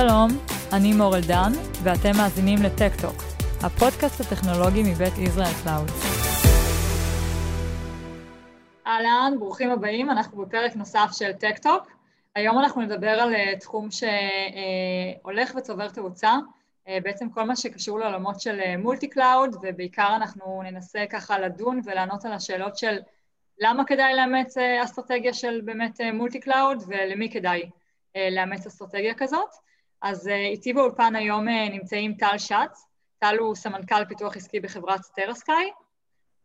שלום, אני מורל דן, ואתם מאזינים לטק-טוק, הפודקאסט הטכנולוגי מבית ישראל קלאוד. אהלן, ברוכים הבאים, אנחנו בפרק נוסף של טק-טוק. היום אנחנו נדבר על אה, תחום שהולך וצובר תאוצה, אה, בעצם כל מה שקשור לעולמות של multi אה, cloud, ובעיקר אנחנו ננסה ככה לדון ולענות על השאלות של למה כדאי לאמץ אסטרטגיה של באמת multi cloud ולמי כדאי לאמץ אסטרטגיה כזאת. אז איתי באולפן היום נמצאים טל שץ, טל הוא סמנכ"ל פיתוח עסקי בחברת טרסקאי,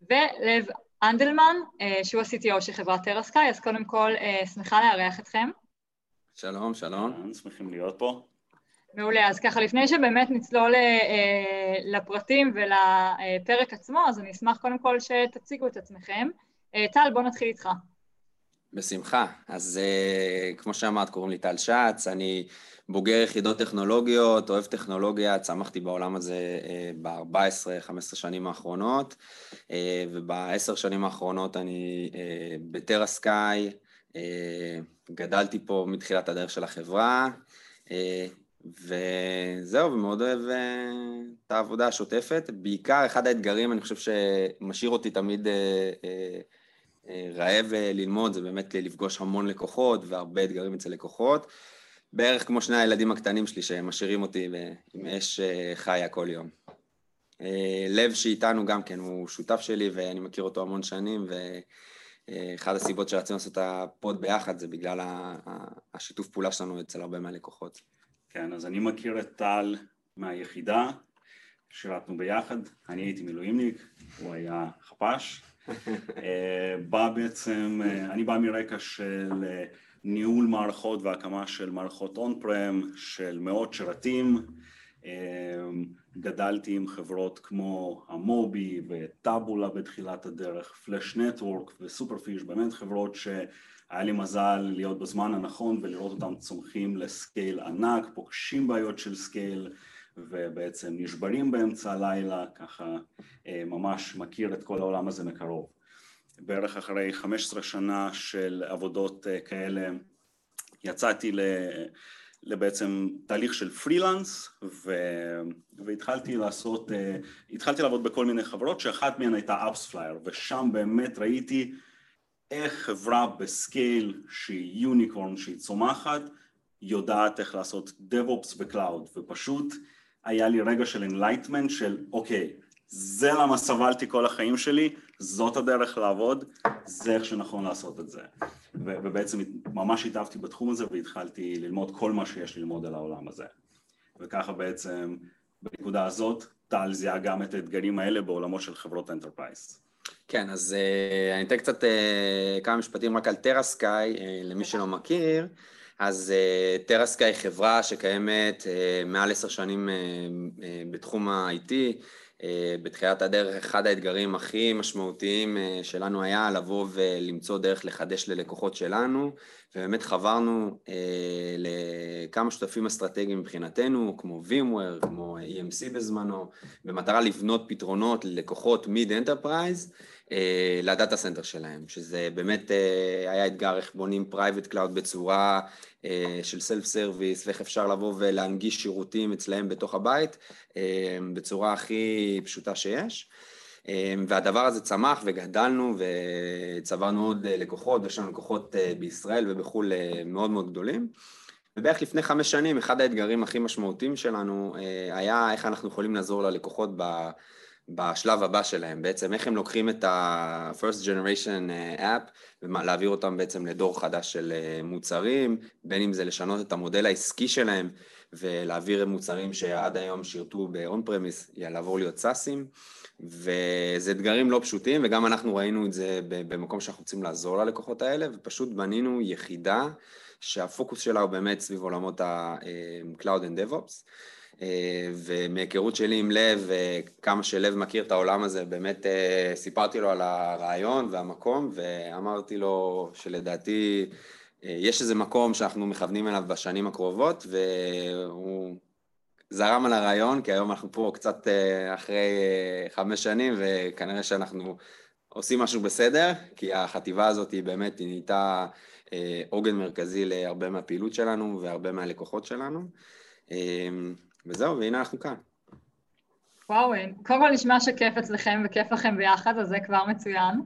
ולב אנדלמן, שהוא ה-CTO של חברת טרסקאי, אז קודם כל שמחה לארח אתכם. שלום, שלום. שמחים להיות פה. מעולה, אז ככה לפני שבאמת נצלול אה, לפרטים ולפרק עצמו, אז אני אשמח קודם כל שתציגו את עצמכם. אה, טל, בוא נתחיל איתך. בשמחה. אז אה, כמו שאמרת, קוראים לי טל שץ, אני בוגר יחידות טכנולוגיות, אוהב טכנולוגיה, צמחתי בעולם הזה ב-14-15 שנים האחרונות, ובעשר שנים האחרונות אני בטרה סקאי, גדלתי פה מתחילת הדרך של החברה, וזהו, ומאוד אוהב אה, את העבודה השוטפת. בעיקר אחד האתגרים, אני חושב שמשאיר אותי תמיד אה, אה, רעב ללמוד, זה באמת לפגוש המון לקוחות והרבה אתגרים אצל לקוחות. בערך כמו שני הילדים הקטנים שלי שמשאירים אותי עם אש חיה כל יום. לב שאיתנו גם כן, הוא שותף שלי ואני מכיר אותו המון שנים, ואחד הסיבות שרצינו לעשות את הפוד ביחד זה בגלל השיתוף פעולה שלנו אצל הרבה מהלקוחות. כן, אז אני מכיר את טל מהיחידה, שירתנו ביחד, אני הייתי מילואימניק, הוא היה חפ"ש. אה, בא בעצם, אה, אני בא מרקע של אה, ניהול מערכות והקמה של מערכות on-prem, של מאות שרתים. גדלתי עם חברות כמו המובי וטאבולה בתחילת הדרך, פלאש נטוורק וסופרפיש, באמת חברות ש... היה לי מזל להיות בזמן הנכון ולראות אותם צומחים ל scale ענק, פוגשים בעיות של scale ובעצם נשברים באמצע הלילה, ככה אה, ממש מכיר את כל העולם הזה מקרוב. בערך אחרי 15 שנה של עבודות אה, כאלה יצאתי לבעצם תהליך של פרילנס ו... והתחלתי לעשות, אה, התחלתי לעבוד בכל מיני חברות שאחת מהן הייתה אפספלייר ושם באמת ראיתי איך חברה בסקייל שהיא יוניקורן, שהיא צומחת, יודעת איך לעשות DevOps ו cloud, ופשוט היה לי רגע של enlightenment של אוקיי, זה למה סבלתי כל החיים שלי, זאת הדרך לעבוד, זה איך שנכון לעשות את זה. ו- ובעצם ממש התאהבתי בתחום הזה והתחלתי ללמוד כל מה שיש ללמוד על העולם הזה. וככה בעצם בנקודה הזאת טל זיהה גם את האתגרים האלה בעולמו של חברות enterprise. כן, אז uh, אני אתן קצת uh, כמה משפטים רק על טרסקאי, uh, למי שלא מכיר. אז uh, טרסקאי היא חברה שקיימת uh, מעל עשר שנים uh, בתחום ה-IT. בתחילת הדרך, אחד האתגרים הכי משמעותיים שלנו היה לבוא ולמצוא דרך לחדש ללקוחות שלנו, ובאמת חברנו לכמה שותפים אסטרטגיים מבחינתנו, כמו VMware, כמו EMC בזמנו, במטרה לבנות פתרונות ללקוחות mid enterprise. אה, ל data center שלהם, שזה באמת אה, היה אתגר איך בונים private cloud בצורה אה, של self service, ואיך אפשר לבוא ולהנגיש שירותים אצלהם בתוך הבית בצורה הכי פשוטה שיש. והדבר הזה צמח וגדלנו וצברנו עוד לקוחות, ויש לנו לקוחות בישראל ובחו"ל מאוד מאוד גדולים. ובערך לפני חמש שנים, אחד האתגרים הכי משמעותיים שלנו היה איך אנחנו יכולים לעזור ללקוחות ב... בשלב הבא שלהם, בעצם איך הם לוקחים את ה-first generation אה, app ולהעביר אותם בעצם לדור חדש של אה, מוצרים, בין אם זה לשנות את המודל העסקי שלהם ולהעביר מוצרים שעד היום שירתו ב-on premise, לעבור להיות סאסים, וזה אתגרים לא פשוטים, וגם אנחנו ראינו את זה במקום שאנחנו רוצים לעזור ללקוחות האלה, ופשוט בנינו יחידה שהפוקוס שלה הוא באמת סביב עולמות ה-Cloud אה, and DevOps. אה, ומהיכרות שלי עם לב, אה, כמה שלב מכיר את העולם הזה, באמת אה, סיפרתי לו על הרעיון והמקום, ואמרתי לו שלדעתי יש איזה מקום שאנחנו מכוונים אליו בשנים הקרובות, והוא זרם על הרעיון, כי היום אנחנו פה קצת אחרי חמש שנים, וכנראה שאנחנו עושים משהו בסדר, כי החטיבה הזאת היא באמת, היא נהייתה עוגן מרכזי להרבה מהפעילות שלנו והרבה מהלקוחות שלנו. וזהו, והנה אנחנו כאן. וואו, קודם כל נשמע שכיף אצלכם וכיף לכם ביחד, אז זה כבר מצוין.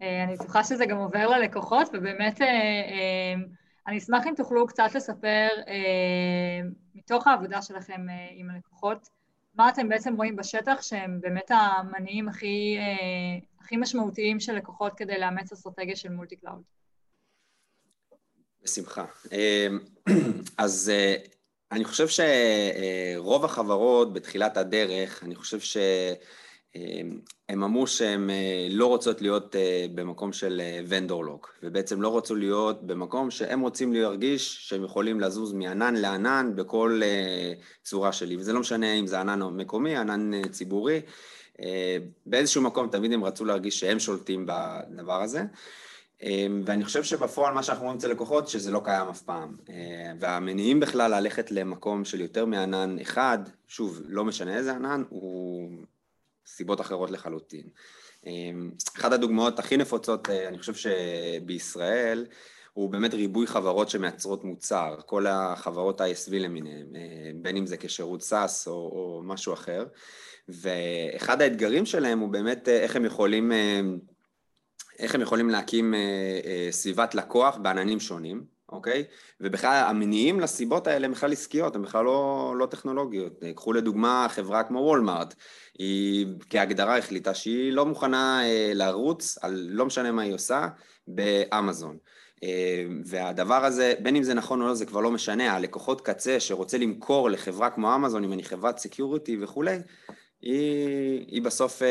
אני בטוחה שזה גם עובר ללקוחות, ובאמת אני אשמח אם תוכלו קצת לספר מתוך העבודה שלכם עם הלקוחות, מה אתם בעצם רואים בשטח שהם באמת המניעים הכי, הכי משמעותיים של לקוחות כדי לאמץ אסטרטגיה של multi cloud? בשמחה. אז אני חושב שרוב החברות בתחילת הדרך, אני חושב שהם אמרו שהן לא רוצות להיות במקום של ונדור לוק, ובעצם לא רצו להיות במקום שהם רוצים להרגיש שהם יכולים לזוז מענן לענן בכל צורה שלי, וזה לא משנה אם זה ענן מקומי, ענן ציבורי, באיזשהו מקום תמיד הם רצו להרגיש שהם שולטים בדבר הזה. אמ, ואני חושב שבפועל מה שאנחנו רואים אצל לקוחות שזה לא קיים אף פעם. אה, והמניעים בכלל ללכת למקום של יותר מענן אחד, שוב, לא משנה איזה ענן, הוא סיבות אחרות לחלוטין. אמ, אחת הדוגמאות הכי נפוצות, אה, אני חושב שבישראל, הוא באמת ריבוי חברות שמייצרות מוצר, כל החברות ISV למיניהן, אה, בין אם זה כשירות SaaS או, או משהו אחר, ואחד האתגרים שלהם הוא באמת איך הם יכולים איך הם יכולים להקים אה, אה, סביבת לקוח בעננים שונים, אוקיי? ובכלל המניעים לסיבות האלה הם בכלל עסקיות, הן בכלל לא, לא טכנולוגיות. קחו לדוגמה חברה כמו וולמארט, היא כהגדרה החליטה שהיא לא מוכנה אה, לרוץ על לא משנה מה היא עושה באמזון. והדבר הזה, בין אם זה נכון או לא, זה כבר לא משנה, הלקוחות קצה שרוצה למכור לחברה כמו אמזון, אם אני חברת security וכולי, היא, היא בסוף uh,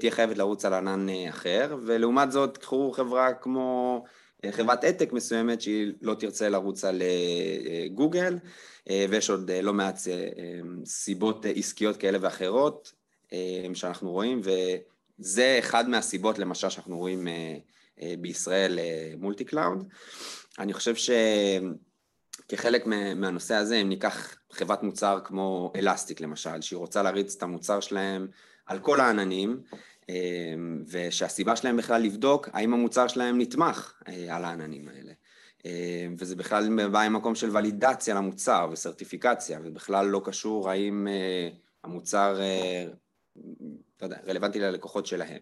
תהיה חייבת לרוץ על ענן uh, אחר, ולעומת זאת קחו חברה כמו uh, חברת העתק מסוימת שהיא לא תרצה לרוץ על גוגל, uh, uh, ויש עוד uh, לא מעט uh, uh, סיבות uh, עסקיות כאלה ואחרות uh, שאנחנו רואים, וזה אחד מהסיבות למשל שאנחנו רואים uh, uh, בישראל multi uh, cloud. אני חושב ש... כחלק מהנושא הזה, אם ניקח חברת מוצר כמו אלסטיק למשל, שהיא רוצה להריץ את המוצר שלהם על כל העננים, אה, ושהסיבה שלהם בכלל לבדוק האם המוצר שלהם נתמך אה, על העננים האלה. אה, וזה בכלל בא עם מקום של ולידציה למוצר וסרטיפיקציה, ובכלל לא קשור האם המוצר לא יודע, רלוונטי ללקוחות שלהם.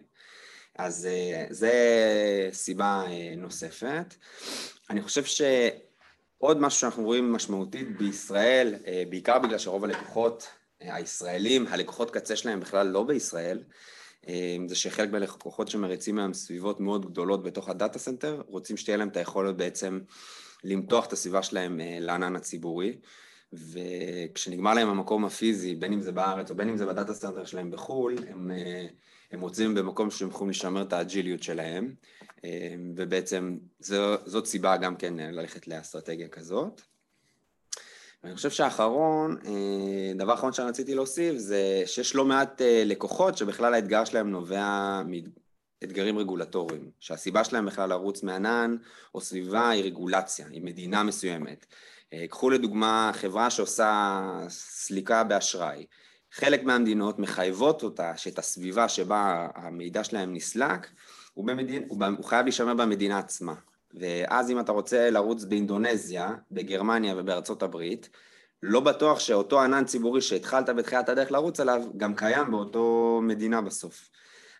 אז זה סיבה נוספת. אני חושב ש... עוד משהו שאנחנו רואים משמעותית בישראל, אה, בעיקר בגלל שרוב הלקוחות אה, הישראלים, הלקוחות קצה שלהם בכלל לא בישראל, אה, זה שחלק מהלקוחות שמריצים מהם סביבות מאוד גדולות בתוך ה data center, רוצים שתהיה להם את היכולת בעצם למתוח את הסביבה שלהם לענן הציבורי, וכשנגמר להם המקום הפיזי, בין אם זה בארץ או בין אם זה ב data center שלהם בחו"ל, הם, הם רוצים במקום שהם יכולים לשמר את האג'יליות שלהם. אמ, ובעצם זו, זאת סיבה גם כן ללכת לאסטרטגיה כזאת. ואני חושב שהאחרון, אה, דבר אחרון שרציתי להוסיף זה שיש לא מעט אה, לקוחות שבכלל האתגר שלהם נובע מאתגרים רגולטוריים, שהסיבה שלהם בכלל לרוץ מענן או סביבה היא רגולציה, היא מדינה מסוימת. אה, קחו לדוגמה חברה שעושה סליקה באשראי. חלק מהמדינות מחייבות אותה שאת הסביבה שבה המידע שלהם נסלק הוא, במדין, הוא, הוא חייב להישמר במדינה עצמה. ואז אם אתה רוצה לרוץ באינדונזיה, בגרמניה ובארצות הברית, לא בטוח שאותו ענן ציבורי שהתחלת בתחילת הדרך לרוץ עליו, גם קיים באותו מדינה בסוף.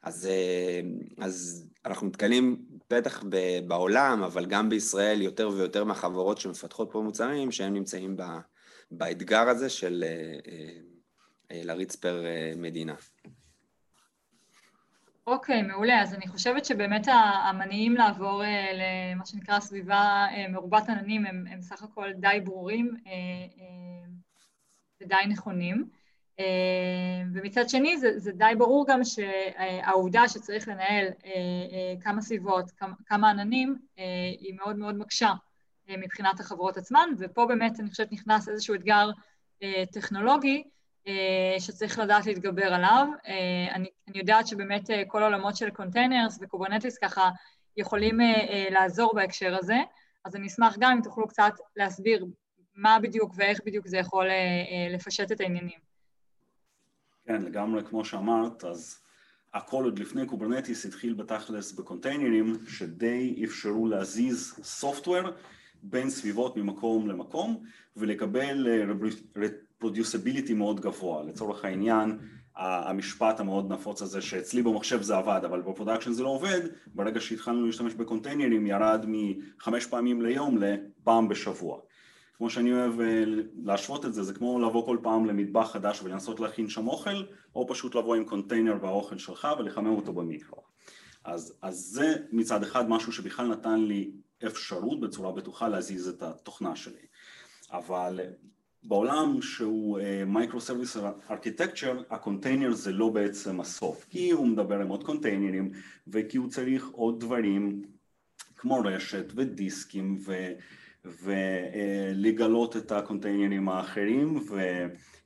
אז, אה, אז אנחנו מתקלים בטח בעולם, אבל גם בישראל יותר ויותר מהחברות שמפתחות פה מוצרים, שהם נמצאים באתגר הזה של אה, אה, להריץ פר מדינה. אוקיי, מעולה. אז אני חושבת שבאמת המניעים לעבור אה, למה שנקרא סביבה אה, מרובת עננים הם, הם סך הכל די ברורים אה, ודי נכונים. ומצד שני זה, זה די ברור גם שהעובדה שצריך לנהל כמה סביבות, כמה, כמה עננים, היא מאוד מאוד מקשה מבחינת החברות עצמן, ופה באמת אני חושבת נכנס איזשהו אתגר טכנולוגי, שצריך לדעת להתגבר עליו. אה, אני, אני יודעת שבאמת אה, כל העולמות של containers ו Kubernetes ככה יכולים לעזור בהקשר הזה, אז אני אשמח גם אם תוכלו קצת להסביר מה בדיוק ואיך בדיוק זה יכול לפשט את העניינים. כן, לגמרי כמו שאמרת, אז הכל עוד לפני Kubernetes התחיל בתכלס בקונטיינרים שדי אפשרו להזיז software בין סביבות ממקום למקום ולקבל אה, reproducibility מאוד גבוה. לצורך העניין, המשפט המאוד נפוץ הזה שאצלי במחשב זה עבד אבל ב production זה לא עובד, ברגע שהתחלנו להשתמש בקונטיינרים ירד מחמש פעמים ליום לפעם בשבוע. כמו שאני אוהב אה, להשוות את זה, זה כמו לבוא כל פעם למטבח חדש ולנסות להכין שם אוכל, או פשוט לבוא עם קונטיינר והאוכל שלך ולחמם אותו במיקרו. אז, אז זה מצד אחד משהו שבכלל נתן לי אפשרות בצורה בטוחה להזיז את התוכנה שלי. אבל בעולם שהוא micro service architecture, הקונטיינר זה לא בעצם הסוף, כי הוא מדבר עם עוד קונטיינרים וכי הוא צריך עוד דברים כמו רשת ודיסקים ו... ולגלות את הקונטיינרים האחרים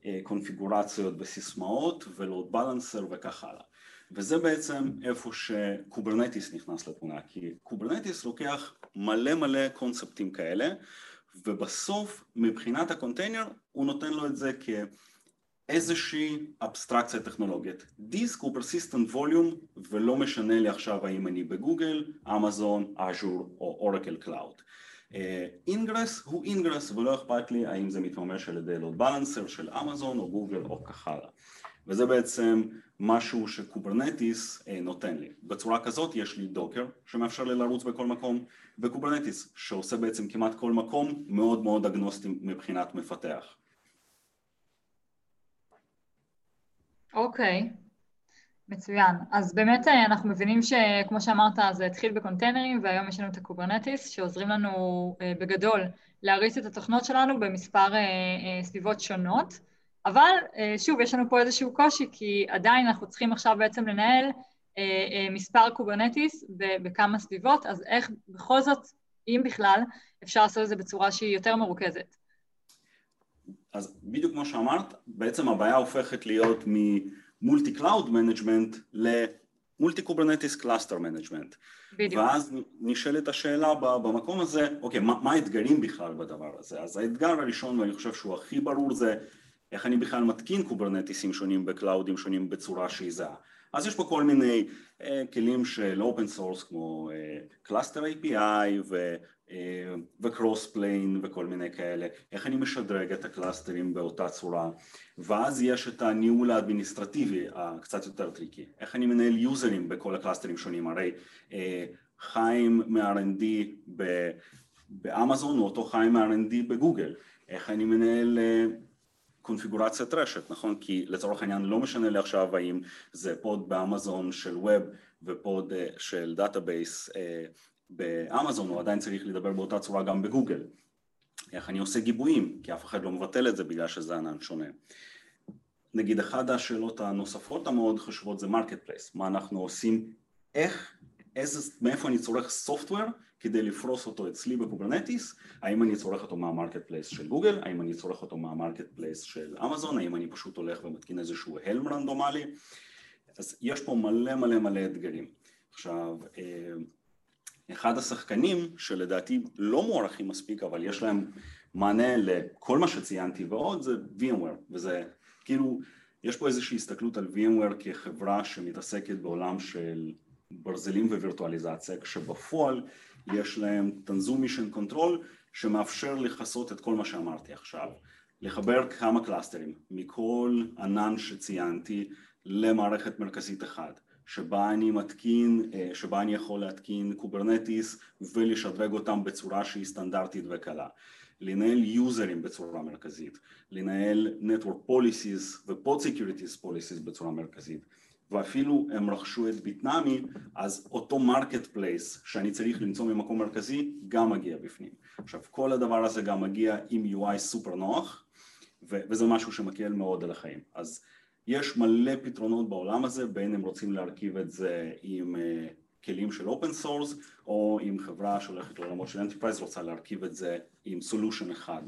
וקונפיגורציות בסיסמאות ו load balancer וכך הלאה. וזה בעצם איפה ש Kubernetes נכנס לתמונה, כי Kubernetes לוקח מלא מלא קונספטים כאלה ובסוף מבחינת הקונטיינר הוא נותן לו את זה כאיזושהי אבסטרקציה טכנולוגית. דיסק הוא persistent volume ולא משנה לי עכשיו האם אני בגוגל, אמזון, Azure או Oracle Cloud. ingress הוא ingress ולא אכפת לי האם זה מתממש על ידי load balancer של אמזון או גוגל או כך הלאה. וזה בעצם משהו ש Kubernetes אה, נותן לי. בצורה כזאת יש לי Docker שמאפשר לי לרוץ בכל מקום, ו Kubernetes שעושה בעצם כמעט כל מקום מאוד מאוד אגנוסטי מבחינת מפתח. אוקיי, okay. מצוין. אז באמת אה, אנחנו מבינים שכמו שאמרת זה התחיל בקונטיינרים והיום יש לנו את ה Kubernetes שעוזרים לנו אה, בגדול להריץ את התוכנות שלנו במספר סביבות שונות. אבל אה, שוב, יש לנו פה איזשהו קושי, כי עדיין אנחנו צריכים עכשיו בעצם לנהל אה, אה, מספר Kubernetes בכמה סביבות, אז איך בכל זאת, אם בכלל, אפשר לעשות את זה בצורה שהיא יותר מרוכזת? אז בדיוק כמו שאמרת, בעצם הבעיה הופכת להיות מ multi cloud management ל multi Kubernetes cluster management. בדיוק. ואז נשאלת השאלה במקום הזה, אוקיי, מה, מה האתגרים בכלל בדבר הזה? אז האתגר הראשון, ואני חושב שהוא הכי ברור, זה איך אני בכלל מתקין קוברנטיסים שונים בקלאודים שונים בצורה שהיא זהה. אז יש פה כל מיני uh, כלים של open source כמו Cluster uh, API ו, ו Crossplane וכל מיני כאלה, איך אני משדרג את הקלאסטרים באותה צורה, ואז יש את הניהול האדמיניסטרטיבי הקצת יותר טריקי, איך אני מנהל יוזרים בכל הקלאסטרים שונים, הרי אה, חיים מ-R&D באמזון הוא אותו חיים מ-R&D בגוגל, איך אני מנהל אה, קונפיגורציית רשת, נכון? כי לצורך העניין לא משנה לי עכשיו האם זה pod באמזון של web ו-pod אה, של database אה, באמזון, הוא עדיין צריך לדבר באותה צורה גם בגוגל. איך אני עושה גיבויים, כי אף אחד לא מבטל את זה בגלל שזה ענן שונה. נגיד אחת השאלות הנוספות המאוד חשובות זה marketplace, מה אנחנו עושים, איך, איזה, מאיפה אני צורך software כדי לפרוס אותו אצלי ב-Kubernetes, האם אני צורך אותו מה-marketplace של גוגל, האם אני צורך אותו מה-marketplace של אמזון, האם אני פשוט הולך ומתקין איזשהו Helm רנדומלי, אז יש פה מלא מלא מלא אתגרים. עכשיו, אה, אחד השחקנים שלדעתי לא מוערכים מספיק אבל יש להם מענה לכל מה שציינתי ועוד זה VMware וזה כאילו יש פה איזושהי הסתכלות על VMware כחברה שמתעסקת בעולם של ברזלים ווירטואליזציה כשבפועל יש להם Tanzu Mission Control שמאפשר לכסות את כל מה שאמרתי עכשיו, לחבר כמה קלאסטרים מכל ענן שציינתי למערכת מרכזית אחת שבה אני מתקין, אה, שבה אני יכול להתקין Kubernetes ולשדרג אותם בצורה שהיא סטנדרטית וקלה, לנהל יוזרים בצורה מרכזית, לנהל Network Policies ו-Pod Securities Policies בצורה מרכזית ואפילו הם רכשו את Bitnami, אז אותו marketplace שאני צריך למצוא ממקום מרכזי גם מגיע בפנים. עכשיו כל הדבר הזה גם מגיע עם UI סופר נוח ו- וזה משהו שמקל מאוד על החיים. אז יש מלא פתרונות בעולם הזה, בין אם רוצים להרכיב את זה עם אה, כלים של open source או עם חברה שהולכת לעולמות של enterprise רוצה להרכיב את זה עם solution אחד.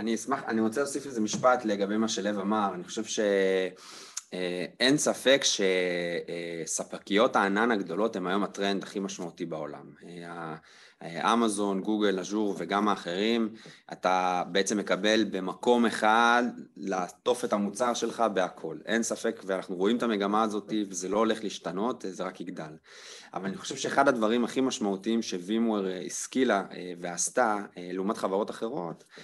אני אשמח, אני רוצה להוסיף איזה משפט לגבי מה שלב אמר, אני חושב ש... אה, אין ספק שספקיות הענן הגדולות הן היום הטרנד הכי משמעותי בעולם. אה, אמזון, גוגל, אג'ור וגם האחרים, אתה בעצם מקבל במקום אחד לעטוף את המוצר שלך בהכל. אין ספק, ואנחנו רואים את המגמה הזאת, וזה לא הולך להשתנות, זה רק יגדל. אבל אני חושב שאחד הדברים הכי משמעותיים ש-VMware השכילה ועשתה, לעומת חברות אחרות, אה,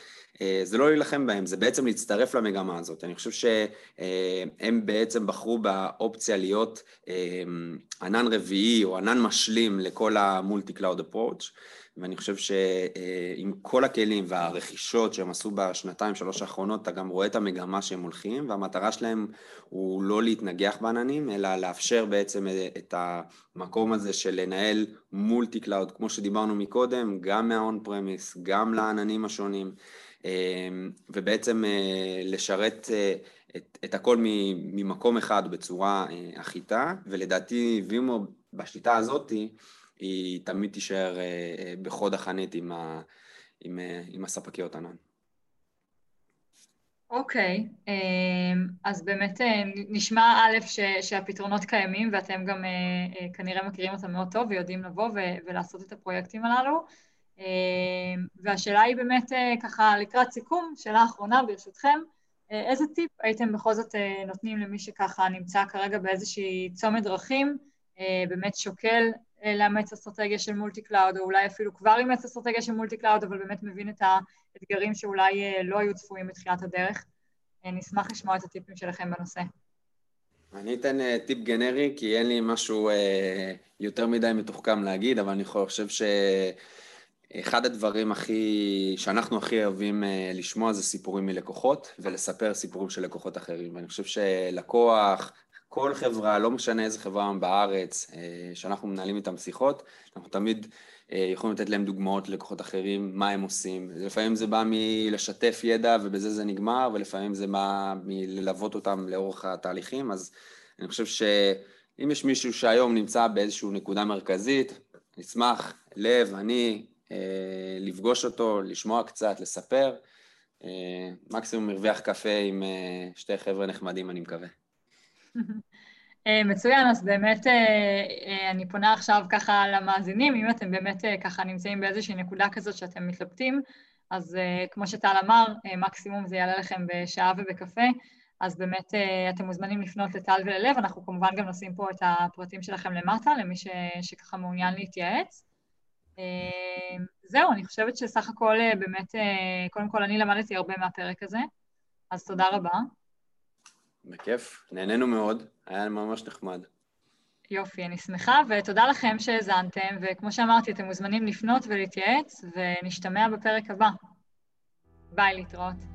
זה לא להילחם בהם, זה בעצם להצטרף למגמה הזאת. אני חושב שהם בעצם בחרו באופציה להיות אה, ענן רביעי או ענן משלים לכל ה-multi cloud approach, ואני חושב שעם כל הכלים והרכישות שהם עשו בשנתיים, שלוש האחרונות, אתה גם רואה את המגמה שהם הולכים, והמטרה שלהם הוא לא להתנגח בעננים, אלא לאפשר בעצם את המקום הזה של לנהל multi cloud, כמו שדיברנו מקודם, גם מה-on premise, גם לעננים השונים. ובעצם לשרת את, את הכל ממקום אחד בצורה אה, אחידה, ולדעתי VMware בשיטה הזאת היא תמיד תישאר בחוד החנית עם, ה, עם, עם הספקיות ענן. אוקיי, אוקיי. אז באמת נשמע א' ש, שהפתרונות קיימים ואתם גם כנראה מכירים אותם מאוד טוב ויודעים לבוא ולעשות את הפרויקטים הללו. והשאלה היא באמת אה, ככה לקראת סיכום, שאלה אחרונה ברשותכם, אה, איזה טיפ הייתם בכל זאת אה, נותנים למי שככה נמצא כרגע באיזושהי צומת דרכים, באמת שוקל לאמץ אסטרטגיה של multi cloud, או אולי אפילו כבר אימץ אסטרטגיה של multi cloud, אבל באמת מבין את האתגרים שאולי לא היו צפויים בתחילת הדרך. נשמח לשמוע את הטיפים שלכם בנושא. אני אתן טיפ גנרי, כי אין לי משהו יותר מדי מתוחכם להגיד, אבל אני חושב ש... אחד הדברים הכי, שאנחנו הכי אוהבים אה, לשמוע זה סיפורים מלקוחות ולספר סיפורים של לקוחות אחרים. ואני חושב שלקוח, כל חברה, לא משנה איזה חברה בארץ, אה, שאנחנו מנהלים איתם שיחות, אנחנו תמיד אה, יכולים לתת להם דוגמאות ללקוחות אחרים, מה הם עושים. לפעמים זה בא מלשתף ידע ובזה זה נגמר, ולפעמים זה בא מללוות אותם לאורך התהליכים, אז אני חושב שאם יש מישהו שהיום נמצא באיזושהי נקודה מרכזית, נשמח, לב, אני, אה, לפגוש אותו, לשמוע קצת, לספר. מקסימום מרוויח קפה עם שתי חבר'ה נחמדים, אני מקווה. מצוין, אז באמת אני פונה עכשיו ככה למאזינים, אם אתם באמת ככה נמצאים באיזושהי נקודה כזאת שאתם מתלבטים, אז כמו שטל אמר, מקסימום זה יעלה לכם בשעה ובקפה, אז באמת אתם מוזמנים לפנות לטל וללב, אנחנו כמובן גם נשים פה את הפרטים שלכם למטה, למי ש, שככה מעוניין להתייעץ. אה, זהו, אני חושבת שסך הכל אה, באמת, אה, קודם כל אני למדתי הרבה מהפרק הזה, אז תודה רבה. בכיף, נהנינו מאוד, היה ממש נחמד. יופי, אני שמחה, ותודה לכם שהאזנתם, וכמו שאמרתי, אתם מוזמנים לפנות ולהתייעץ, ונשתמע בפרק הבא. ביי, להתראות.